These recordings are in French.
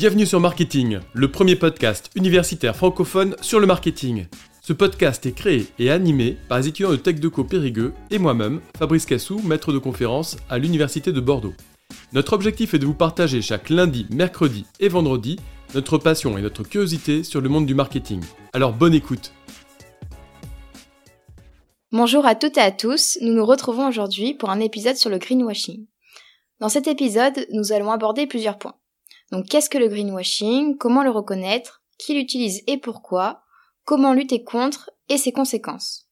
Bienvenue sur Marketing, le premier podcast universitaire francophone sur le marketing. Ce podcast est créé et animé par les étudiants de TechDeco Périgueux et moi-même, Fabrice Cassou, maître de conférence à l'Université de Bordeaux. Notre objectif est de vous partager chaque lundi, mercredi et vendredi notre passion et notre curiosité sur le monde du marketing. Alors bonne écoute Bonjour à toutes et à tous, nous nous retrouvons aujourd'hui pour un épisode sur le greenwashing. Dans cet épisode, nous allons aborder plusieurs points. Donc qu'est-ce que le greenwashing? Comment le reconnaître? Qui l'utilise et pourquoi? Comment lutter contre? Et ses conséquences?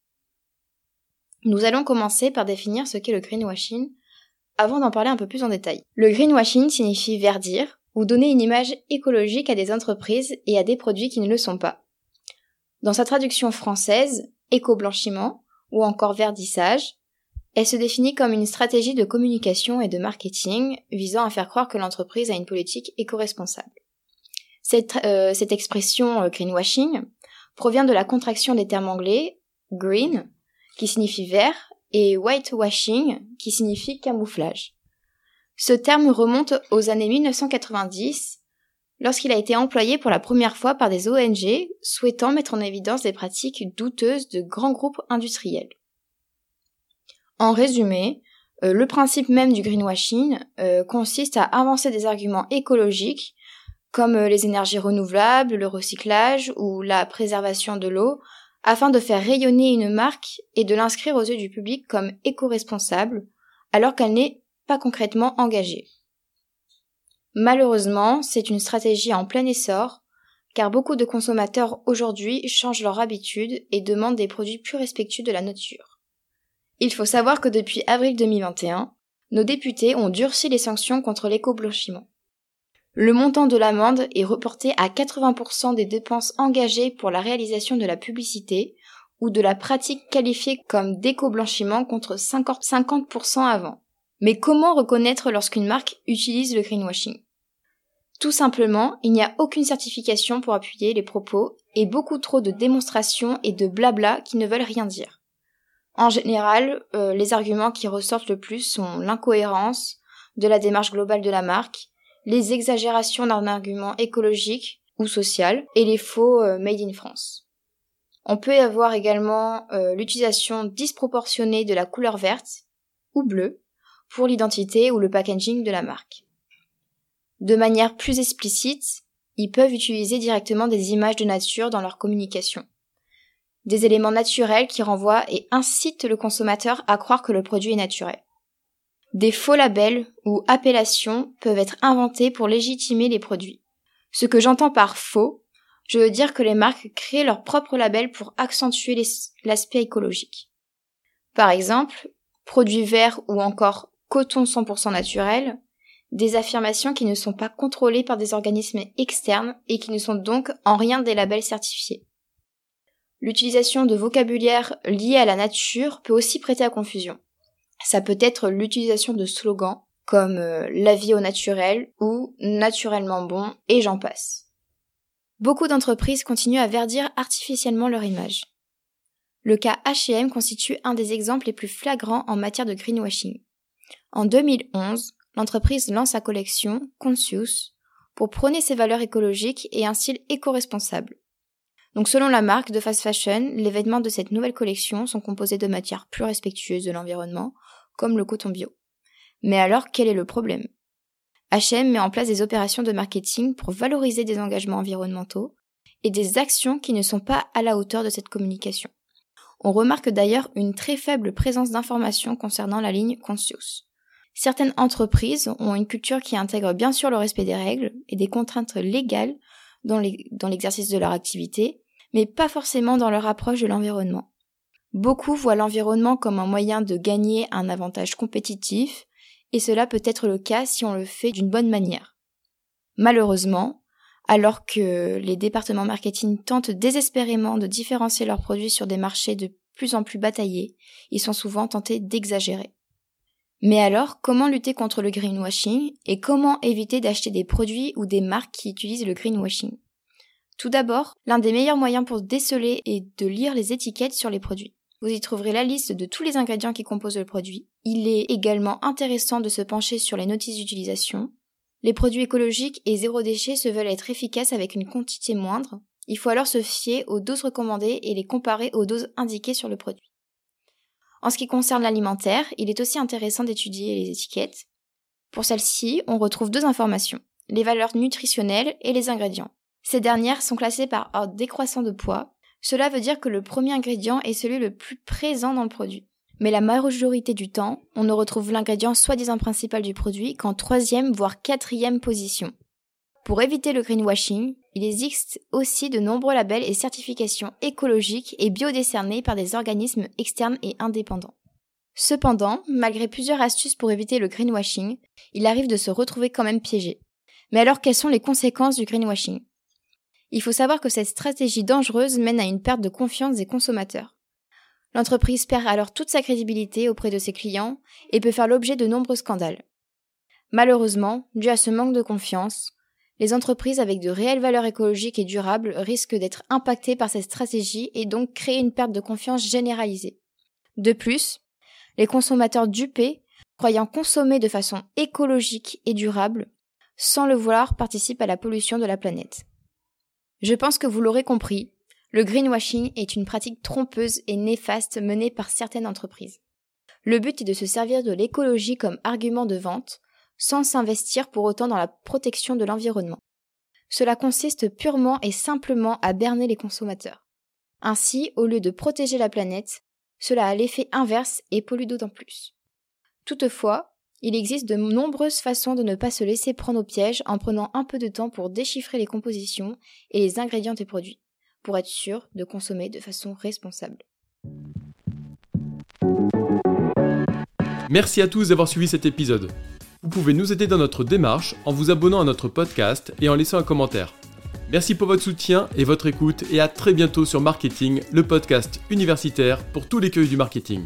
Nous allons commencer par définir ce qu'est le greenwashing avant d'en parler un peu plus en détail. Le greenwashing signifie verdir ou donner une image écologique à des entreprises et à des produits qui ne le sont pas. Dans sa traduction française, éco-blanchiment ou encore verdissage, elle se définit comme une stratégie de communication et de marketing visant à faire croire que l'entreprise a une politique éco-responsable. Cette, euh, expression euh, greenwashing provient de la contraction des termes anglais green, qui signifie vert, et whitewashing, qui signifie camouflage. Ce terme remonte aux années 1990, lorsqu'il a été employé pour la première fois par des ONG souhaitant mettre en évidence des pratiques douteuses de grands groupes industriels. En résumé, euh, le principe même du greenwashing euh, consiste à avancer des arguments écologiques comme euh, les énergies renouvelables, le recyclage ou la préservation de l'eau, afin de faire rayonner une marque et de l'inscrire aux yeux du public comme éco-responsable, alors qu'elle n'est pas concrètement engagée. Malheureusement, c'est une stratégie en plein essor, car beaucoup de consommateurs aujourd'hui changent leur habitude et demandent des produits plus respectueux de la nature. Il faut savoir que depuis avril 2021, nos députés ont durci les sanctions contre l'éco-blanchiment. Le montant de l'amende est reporté à 80% des dépenses engagées pour la réalisation de la publicité ou de la pratique qualifiée comme d'éco-blanchiment contre 50% avant. Mais comment reconnaître lorsqu'une marque utilise le greenwashing? Tout simplement, il n'y a aucune certification pour appuyer les propos et beaucoup trop de démonstrations et de blabla qui ne veulent rien dire. En général, euh, les arguments qui ressortent le plus sont l'incohérence de la démarche globale de la marque, les exagérations d'un argument écologique ou social et les faux euh, made in France. On peut y avoir également euh, l'utilisation disproportionnée de la couleur verte ou bleue pour l'identité ou le packaging de la marque. De manière plus explicite, ils peuvent utiliser directement des images de nature dans leur communication des éléments naturels qui renvoient et incitent le consommateur à croire que le produit est naturel. Des faux labels ou appellations peuvent être inventés pour légitimer les produits. Ce que j'entends par faux, je veux dire que les marques créent leur propre label pour accentuer l'aspect écologique. Par exemple, produits verts ou encore coton 100% naturel, des affirmations qui ne sont pas contrôlées par des organismes externes et qui ne sont donc en rien des labels certifiés. L'utilisation de vocabulaire lié à la nature peut aussi prêter à confusion. Ça peut être l'utilisation de slogans comme euh, la vie au naturel ou naturellement bon et j'en passe. Beaucoup d'entreprises continuent à verdir artificiellement leur image. Le cas H&M constitue un des exemples les plus flagrants en matière de greenwashing. En 2011, l'entreprise lance sa collection Conscious pour prôner ses valeurs écologiques et un style éco-responsable. Donc selon la marque de fast fashion, les vêtements de cette nouvelle collection sont composés de matières plus respectueuses de l'environnement, comme le coton bio. Mais alors quel est le problème? H&M met en place des opérations de marketing pour valoriser des engagements environnementaux et des actions qui ne sont pas à la hauteur de cette communication. On remarque d'ailleurs une très faible présence d'informations concernant la ligne Conscious. Certaines entreprises ont une culture qui intègre bien sûr le respect des règles et des contraintes légales dans l'exercice de leur activité, mais pas forcément dans leur approche de l'environnement. Beaucoup voient l'environnement comme un moyen de gagner un avantage compétitif, et cela peut être le cas si on le fait d'une bonne manière. Malheureusement, alors que les départements marketing tentent désespérément de différencier leurs produits sur des marchés de plus en plus bataillés, ils sont souvent tentés d'exagérer. Mais alors, comment lutter contre le greenwashing et comment éviter d'acheter des produits ou des marques qui utilisent le greenwashing? Tout d'abord, l'un des meilleurs moyens pour déceler est de lire les étiquettes sur les produits. Vous y trouverez la liste de tous les ingrédients qui composent le produit. Il est également intéressant de se pencher sur les notices d'utilisation. Les produits écologiques et zéro déchet se veulent être efficaces avec une quantité moindre. Il faut alors se fier aux doses recommandées et les comparer aux doses indiquées sur le produit. En ce qui concerne l'alimentaire, il est aussi intéressant d'étudier les étiquettes. Pour celles-ci, on retrouve deux informations, les valeurs nutritionnelles et les ingrédients. Ces dernières sont classées par ordre décroissant de poids. Cela veut dire que le premier ingrédient est celui le plus présent dans le produit. Mais la majorité du temps, on ne retrouve l'ingrédient soi-disant principal du produit qu'en troisième voire quatrième position. Pour éviter le greenwashing, il existe aussi de nombreux labels et certifications écologiques et biodécernés par des organismes externes et indépendants. Cependant, malgré plusieurs astuces pour éviter le greenwashing, il arrive de se retrouver quand même piégé. Mais alors quelles sont les conséquences du greenwashing? Il faut savoir que cette stratégie dangereuse mène à une perte de confiance des consommateurs. L'entreprise perd alors toute sa crédibilité auprès de ses clients et peut faire l'objet de nombreux scandales. Malheureusement, dû à ce manque de confiance, les entreprises avec de réelles valeurs écologiques et durables risquent d'être impactées par cette stratégie et donc créer une perte de confiance généralisée. De plus, les consommateurs dupés, croyant consommer de façon écologique et durable, sans le vouloir participent à la pollution de la planète. Je pense que vous l'aurez compris, le greenwashing est une pratique trompeuse et néfaste menée par certaines entreprises. Le but est de se servir de l'écologie comme argument de vente, sans s'investir pour autant dans la protection de l'environnement. Cela consiste purement et simplement à berner les consommateurs. Ainsi, au lieu de protéger la planète, cela a l'effet inverse et pollue d'autant plus. Toutefois, il existe de nombreuses façons de ne pas se laisser prendre au piège en prenant un peu de temps pour déchiffrer les compositions et les ingrédients des produits pour être sûr de consommer de façon responsable. Merci à tous d'avoir suivi cet épisode. Vous pouvez nous aider dans notre démarche en vous abonnant à notre podcast et en laissant un commentaire. Merci pour votre soutien et votre écoute et à très bientôt sur Marketing, le podcast universitaire pour tous les cueils du marketing.